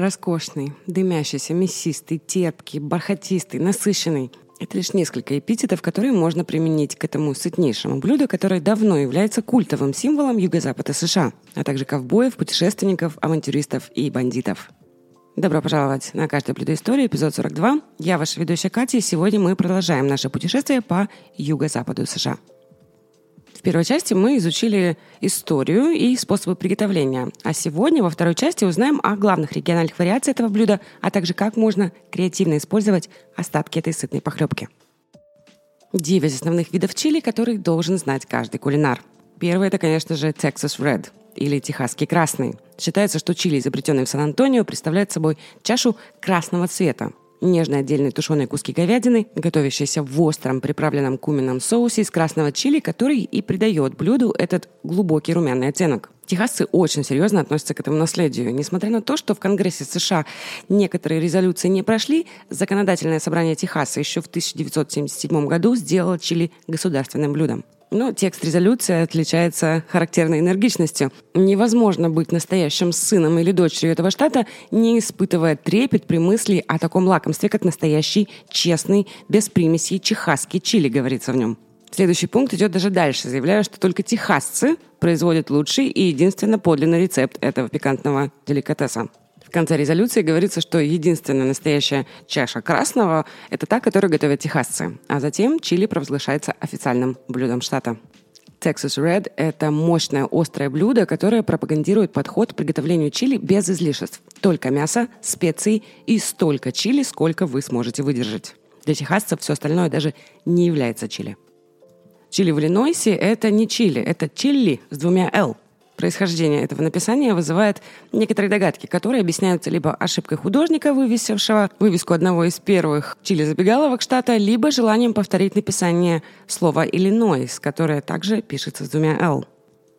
Роскошный, дымящийся, мясистый, терпкий, бархатистый, насыщенный. Это лишь несколько эпитетов, которые можно применить к этому сытнейшему блюду, которое давно является культовым символом Юго-Запада США, а также ковбоев, путешественников, авантюристов и бандитов. Добро пожаловать на «Каждое блюдо истории», эпизод 42. Я ваша ведущая Катя, и сегодня мы продолжаем наше путешествие по Юго-Западу США. В первой части мы изучили историю и способы приготовления, а сегодня во второй части узнаем о главных региональных вариациях этого блюда, а также как можно креативно использовать остатки этой сытной похлебки. Девять основных видов чили, которые должен знать каждый кулинар. Первый – это, конечно же, Texas Red или техасский красный. Считается, что чили, изобретенный в Сан-Антонио, представляет собой чашу красного цвета, нежные отдельные тушеные куски говядины, готовящиеся в остром приправленном куменном соусе из красного чили, который и придает блюду этот глубокий румяный оттенок. Техасцы очень серьезно относятся к этому наследию. Несмотря на то, что в Конгрессе США некоторые резолюции не прошли, законодательное собрание Техаса еще в 1977 году сделало чили государственным блюдом. Но текст резолюции отличается характерной энергичностью. Невозможно быть настоящим сыном или дочерью этого штата, не испытывая трепет при мысли о таком лакомстве, как настоящий, честный, без примесей техасский чили, говорится в нем. Следующий пункт идет даже дальше, заявляя, что только техасцы производят лучший и единственно подлинный рецепт этого пикантного деликатеса. В конце резолюции говорится, что единственная настоящая чаша красного – это та, которую готовят техасцы. А затем чили провозглашается официальным блюдом штата. Texas Red – это мощное острое блюдо, которое пропагандирует подход к приготовлению чили без излишеств. Только мясо, специи и столько чили, сколько вы сможете выдержать. Для техасцев все остальное даже не является чили. Чили в Иллинойсе – это не чили, это чили с двумя «л». Происхождение этого написания вызывает некоторые догадки, которые объясняются либо ошибкой художника, вывесившего вывеску одного из первых чили-забегаловок штата, либо желанием повторить написание слова «Иллинойс», которое также пишется с двумя «л».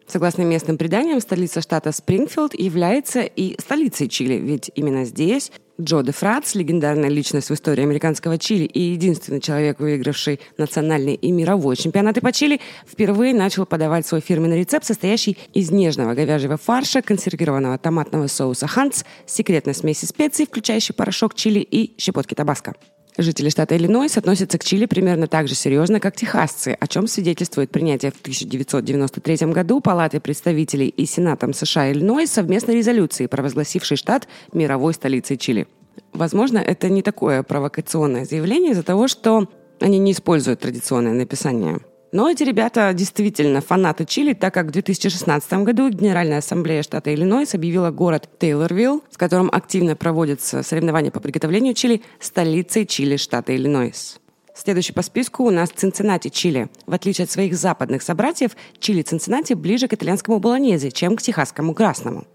Согласно местным преданиям, столица штата Спрингфилд является и столицей Чили, ведь именно здесь Джо де Фрац, легендарная личность в истории американского Чили и единственный человек, выигравший национальный и мировой чемпионаты по Чили, впервые начал подавать свой фирменный рецепт, состоящий из нежного говяжьего фарша, консервированного томатного соуса «Ханс», секретной смеси специй, включающей порошок чили и щепотки табаско. Жители штата Иллинойс относятся к Чили примерно так же серьезно, как техасцы, о чем свидетельствует принятие в 1993 году Палатой представителей и Сенатом США Иллинойс совместной резолюции, провозгласившей штат мировой столицей Чили. Возможно, это не такое провокационное заявление из-за того, что они не используют традиционное написание – но эти ребята действительно фанаты Чили, так как в 2016 году Генеральная ассамблея штата Иллинойс объявила город Тейлорвилл, с которым активно проводятся соревнования по приготовлению чили, столицей Чили штата Иллинойс. Следующий по списку у нас Цинциннати, Чили. В отличие от своих западных собратьев, Чили Цинциннати ближе к итальянскому болонезе, чем к техасскому красному.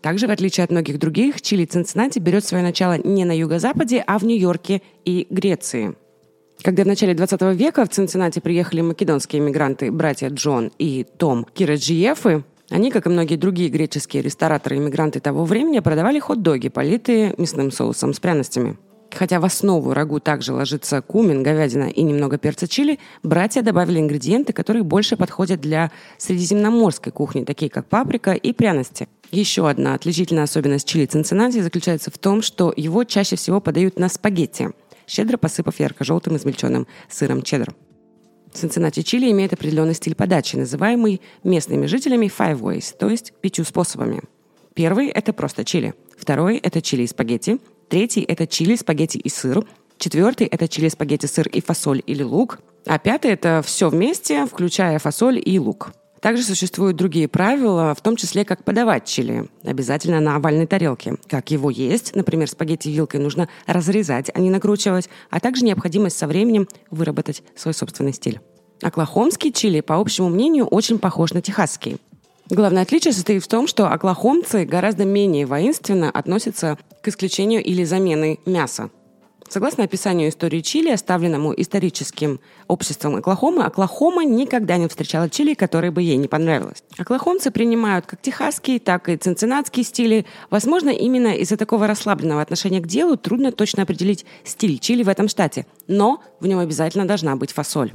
Также, в отличие от многих других, Чили Цинциннати берет свое начало не на юго-западе, а в Нью-Йорке и Греции. Когда в начале 20 века в Цинциннати приехали македонские мигранты, братья Джон и Том Кираджиефы, они, как и многие другие греческие рестораторы и мигранты того времени, продавали хот-доги, политые мясным соусом с пряностями. Хотя в основу рагу также ложится кумин, говядина и немного перца чили, братья добавили ингредиенты, которые больше подходят для средиземноморской кухни, такие как паприка и пряности. Еще одна отличительная особенность чили Цинциннати заключается в том, что его чаще всего подают на спагетти – щедро посыпав ярко-желтым измельченным сыром чеддер. Цинциннати чили имеет определенный стиль подачи, называемый местными жителями five ways, то есть пятью способами. Первый – это просто чили. Второй – это чили и спагетти. Третий – это чили, спагетти и сыр. Четвертый – это чили, спагетти, сыр и фасоль или лук. А пятый – это все вместе, включая фасоль и лук. Также существуют другие правила, в том числе, как подавать чили. Обязательно на овальной тарелке. Как его есть, например, спагетти вилкой нужно разрезать, а не накручивать, а также необходимость со временем выработать свой собственный стиль. Оклахомский чили, по общему мнению, очень похож на техасский. Главное отличие состоит в том, что оклахомцы гораздо менее воинственно относятся к исключению или замене мяса. Согласно описанию истории Чили, оставленному историческим обществом Оклахомы, Оклахома никогда не встречала Чили, которая бы ей не понравилась. Оклахомцы принимают как техасский, так и цинциннатский стили. Возможно, именно из-за такого расслабленного отношения к делу трудно точно определить стиль Чили в этом штате, но в нем обязательно должна быть фасоль.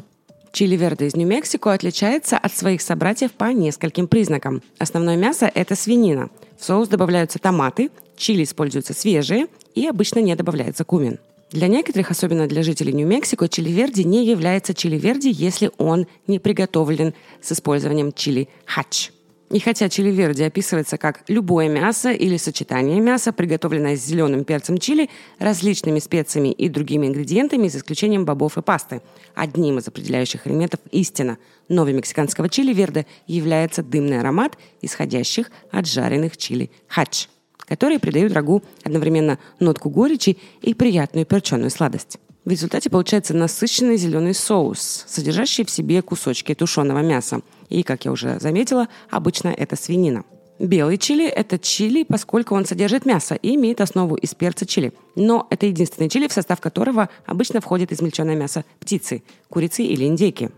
Чили Верде из Нью-Мексико отличается от своих собратьев по нескольким признакам. Основное мясо – это свинина. В соус добавляются томаты, чили используются свежие и обычно не добавляется кумин. Для некоторых, особенно для жителей Нью-Мексико, чили верди не является чили верди, если он не приготовлен с использованием чили хач. И хотя чили верди описывается как любое мясо или сочетание мяса, приготовленное с зеленым перцем чили, различными специями и другими ингредиентами, за исключением бобов и пасты, одним из определяющих элементов истина новой мексиканского чили верде является дымный аромат, исходящих от жареных чили хач, которые придают рагу одновременно нотку горечи и приятную перченую сладость. В результате получается насыщенный зеленый соус, содержащий в себе кусочки тушеного мяса. И, как я уже заметила, обычно это свинина. Белый чили – это чили, поскольку он содержит мясо и имеет основу из перца чили. Но это единственный чили, в состав которого обычно входит измельченное мясо птицы, курицы или индейки.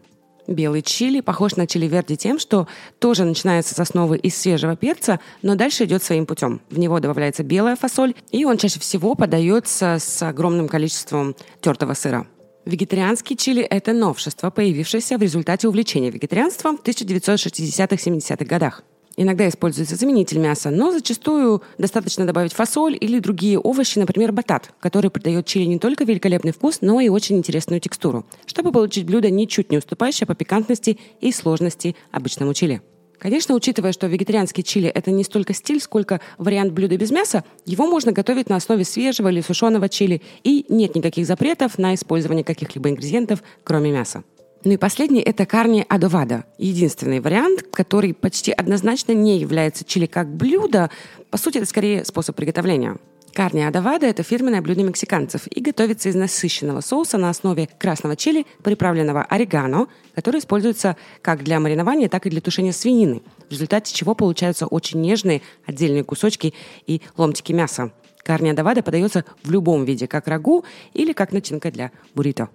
Белый чили похож на чили верди тем, что тоже начинается с основы из свежего перца, но дальше идет своим путем. В него добавляется белая фасоль, и он чаще всего подается с огромным количеством тертого сыра. Вегетарианский чили – это новшество, появившееся в результате увлечения вегетарианством в 1960-70-х годах. Иногда используется заменитель мяса, но зачастую достаточно добавить фасоль или другие овощи, например, батат, который придает чили не только великолепный вкус, но и очень интересную текстуру, чтобы получить блюдо ничуть не уступающее по пикантности и сложности обычному чили. Конечно, учитывая, что вегетарианский чили – это не столько стиль, сколько вариант блюда без мяса, его можно готовить на основе свежего или сушеного чили, и нет никаких запретов на использование каких-либо ингредиентов, кроме мяса. Ну и последний – это карни адовада. Единственный вариант, который почти однозначно не является чили как блюдо. По сути, это скорее способ приготовления. Карни адовада – это фирменное блюдо мексиканцев и готовится из насыщенного соуса на основе красного чили, приправленного орегано, который используется как для маринования, так и для тушения свинины, в результате чего получаются очень нежные отдельные кусочки и ломтики мяса. Карни адовада подается в любом виде, как рагу или как начинка для буррито.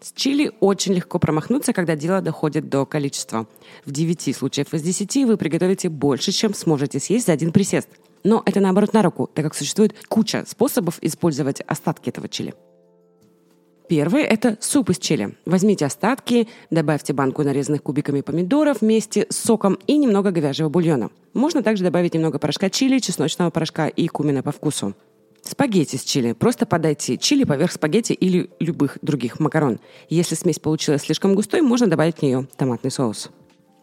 С чили очень легко промахнуться, когда дело доходит до количества. В 9 случаях из 10 вы приготовите больше, чем сможете съесть за один присест. Но это наоборот на руку, так как существует куча способов использовать остатки этого чили. Первый – это суп из чили. Возьмите остатки, добавьте банку нарезанных кубиками помидоров вместе с соком и немного говяжьего бульона. Можно также добавить немного порошка чили, чесночного порошка и кумина по вкусу. Спагетти с чили. Просто подайте чили поверх спагетти или любых других макарон. Если смесь получилась слишком густой, можно добавить в нее томатный соус.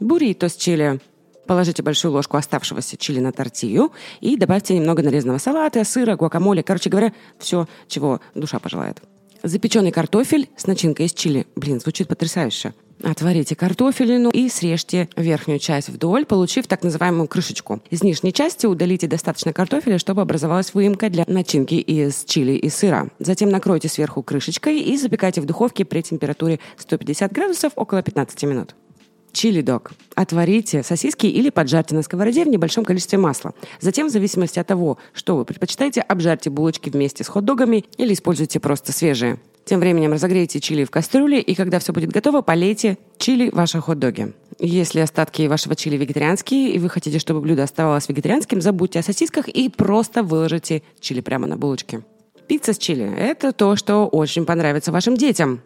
Буррито с чили. Положите большую ложку оставшегося чили на тортилью и добавьте немного нарезанного салата, сыра, гуакамоле, короче говоря, все, чего душа пожелает. Запеченный картофель с начинкой из чили. Блин, звучит потрясающе. Отварите картофелину и срежьте верхнюю часть вдоль, получив так называемую крышечку. Из нижней части удалите достаточно картофеля, чтобы образовалась выемка для начинки из чили и сыра. Затем накройте сверху крышечкой и запекайте в духовке при температуре 150 градусов около 15 минут. Чили дог. Отварите сосиски или поджарьте на сковороде в небольшом количестве масла. Затем, в зависимости от того, что вы предпочитаете, обжарьте булочки вместе с хот-догами или используйте просто свежие. Тем временем разогрейте чили в кастрюле, и когда все будет готово, полейте чили ваши хот-доги. Если остатки вашего чили вегетарианские, и вы хотите, чтобы блюдо оставалось вегетарианским, забудьте о сосисках и просто выложите чили прямо на булочки. Пицца с чили – это то, что очень понравится вашим детям.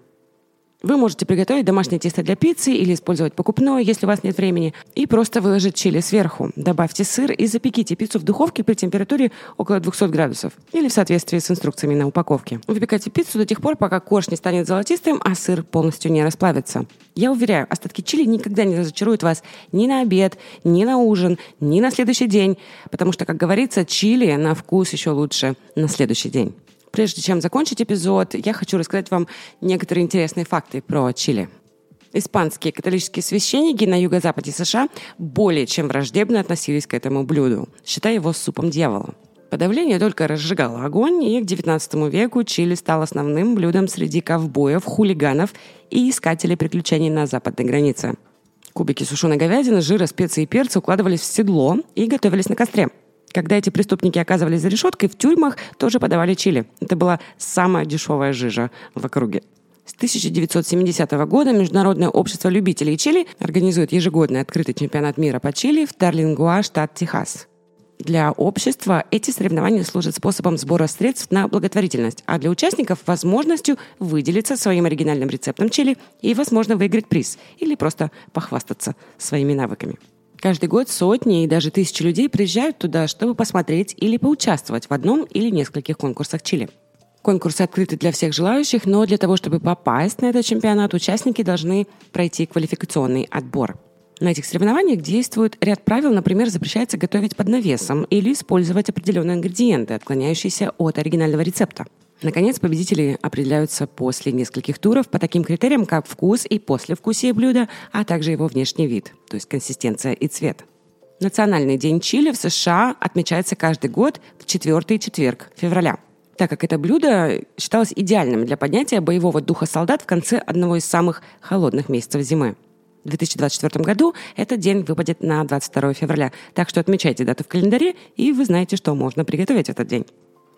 Вы можете приготовить домашнее тесто для пиццы или использовать покупное, если у вас нет времени, и просто выложить чили сверху. Добавьте сыр и запеките пиццу в духовке при температуре около 200 градусов или в соответствии с инструкциями на упаковке. Выпекайте пиццу до тех пор, пока корж не станет золотистым, а сыр полностью не расплавится. Я уверяю, остатки чили никогда не разочаруют вас ни на обед, ни на ужин, ни на следующий день, потому что, как говорится, чили на вкус еще лучше на следующий день. Прежде чем закончить эпизод, я хочу рассказать вам некоторые интересные факты про Чили. Испанские католические священники на юго-западе США более чем враждебно относились к этому блюду, считая его супом дьявола. Подавление только разжигало огонь, и к XIX веку чили стал основным блюдом среди ковбоев, хулиганов и искателей приключений на западной границе. Кубики сушеной говядины, жира, специи и перца укладывались в седло и готовились на костре – когда эти преступники оказывались за решеткой, в тюрьмах тоже подавали чили. Это была самая дешевая жижа в округе. С 1970 года Международное общество любителей чили организует ежегодный открытый чемпионат мира по чили в Тарлингуа, штат Техас. Для общества эти соревнования служат способом сбора средств на благотворительность, а для участников – возможностью выделиться своим оригинальным рецептом чили и, возможно, выиграть приз или просто похвастаться своими навыками. Каждый год сотни и даже тысячи людей приезжают туда, чтобы посмотреть или поучаствовать в одном или нескольких конкурсах Чили. Конкурсы открыты для всех желающих, но для того, чтобы попасть на этот чемпионат, участники должны пройти квалификационный отбор. На этих соревнованиях действует ряд правил, например, запрещается готовить под навесом или использовать определенные ингредиенты, отклоняющиеся от оригинального рецепта. Наконец, победители определяются после нескольких туров по таким критериям, как вкус и послевкусие блюда, а также его внешний вид, то есть консистенция и цвет. Национальный день чили в США отмечается каждый год в четвертый четверг февраля, так как это блюдо считалось идеальным для поднятия боевого духа солдат в конце одного из самых холодных месяцев зимы. В 2024 году этот день выпадет на 22 февраля, так что отмечайте дату в календаре, и вы знаете, что можно приготовить в этот день.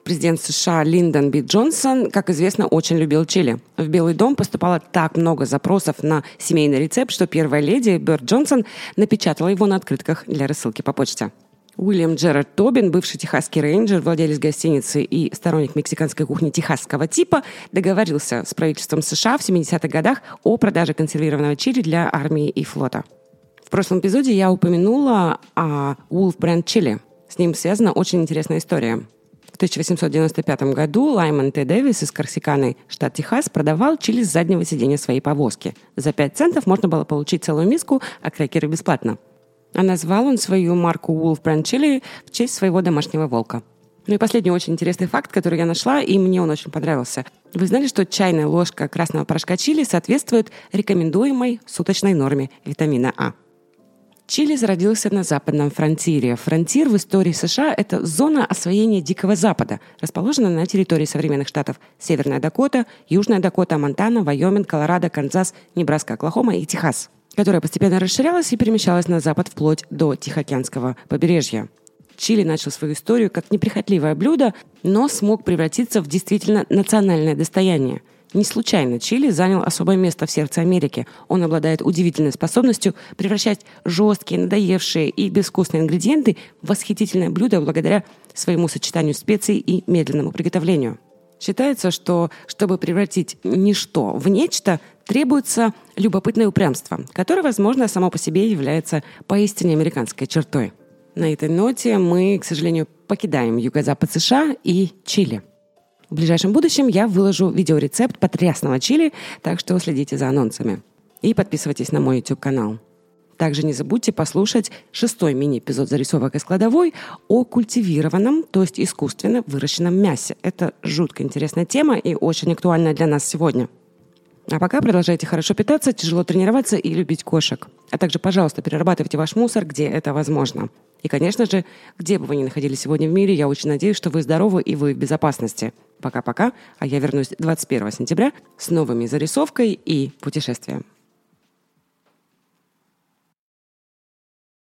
Президент США Линдон Би Джонсон, как известно, очень любил чили. В Белый дом поступало так много запросов на семейный рецепт, что первая леди Берт Джонсон напечатала его на открытках для рассылки по почте. Уильям Джерард Тобин, бывший техасский рейнджер, владелец гостиницы и сторонник мексиканской кухни техасского типа, договорился с правительством США в 70-х годах о продаже консервированного чили для армии и флота. В прошлом эпизоде я упомянула о Wolf Brand Chili. С ним связана очень интересная история. В 1895 году Лаймон Т. Дэвис из Корсиканы, штат Техас, продавал чили с заднего сиденья своей повозки. За 5 центов можно было получить целую миску, а крекеры бесплатно. А назвал он свою марку Wolf Brand Chili в честь своего домашнего волка. Ну и последний очень интересный факт, который я нашла, и мне он очень понравился. Вы знали, что чайная ложка красного порошка чили соответствует рекомендуемой суточной норме витамина А? Чили зародился на западном фронтире. Фронтир в истории США – это зона освоения Дикого Запада, расположенная на территории современных штатов Северная Дакота, Южная Дакота, Монтана, Вайоминг, Колорадо, Канзас, Небраска, Оклахома и Техас которая постепенно расширялась и перемещалась на запад вплоть до Тихоокеанского побережья. Чили начал свою историю как неприхотливое блюдо, но смог превратиться в действительно национальное достояние. Не случайно Чили занял особое место в сердце Америки. Он обладает удивительной способностью превращать жесткие, надоевшие и безвкусные ингредиенты в восхитительное блюдо благодаря своему сочетанию специй и медленному приготовлению. Считается, что чтобы превратить ничто в нечто, требуется любопытное упрямство, которое, возможно, само по себе является поистине американской чертой. На этой ноте мы, к сожалению, покидаем юго-запад США и Чили. В ближайшем будущем я выложу видеорецепт потрясного чили, так что следите за анонсами. И подписывайтесь на мой YouTube-канал. Также не забудьте послушать шестой мини-эпизод зарисовок из кладовой о культивированном, то есть искусственно выращенном мясе. Это жутко интересная тема и очень актуальная для нас сегодня. А пока продолжайте хорошо питаться, тяжело тренироваться и любить кошек. А также, пожалуйста, перерабатывайте ваш мусор, где это возможно. И, конечно же, где бы вы ни находились сегодня в мире, я очень надеюсь, что вы здоровы и вы в безопасности. Пока-пока, а я вернусь 21 сентября с новыми зарисовкой и путешествием.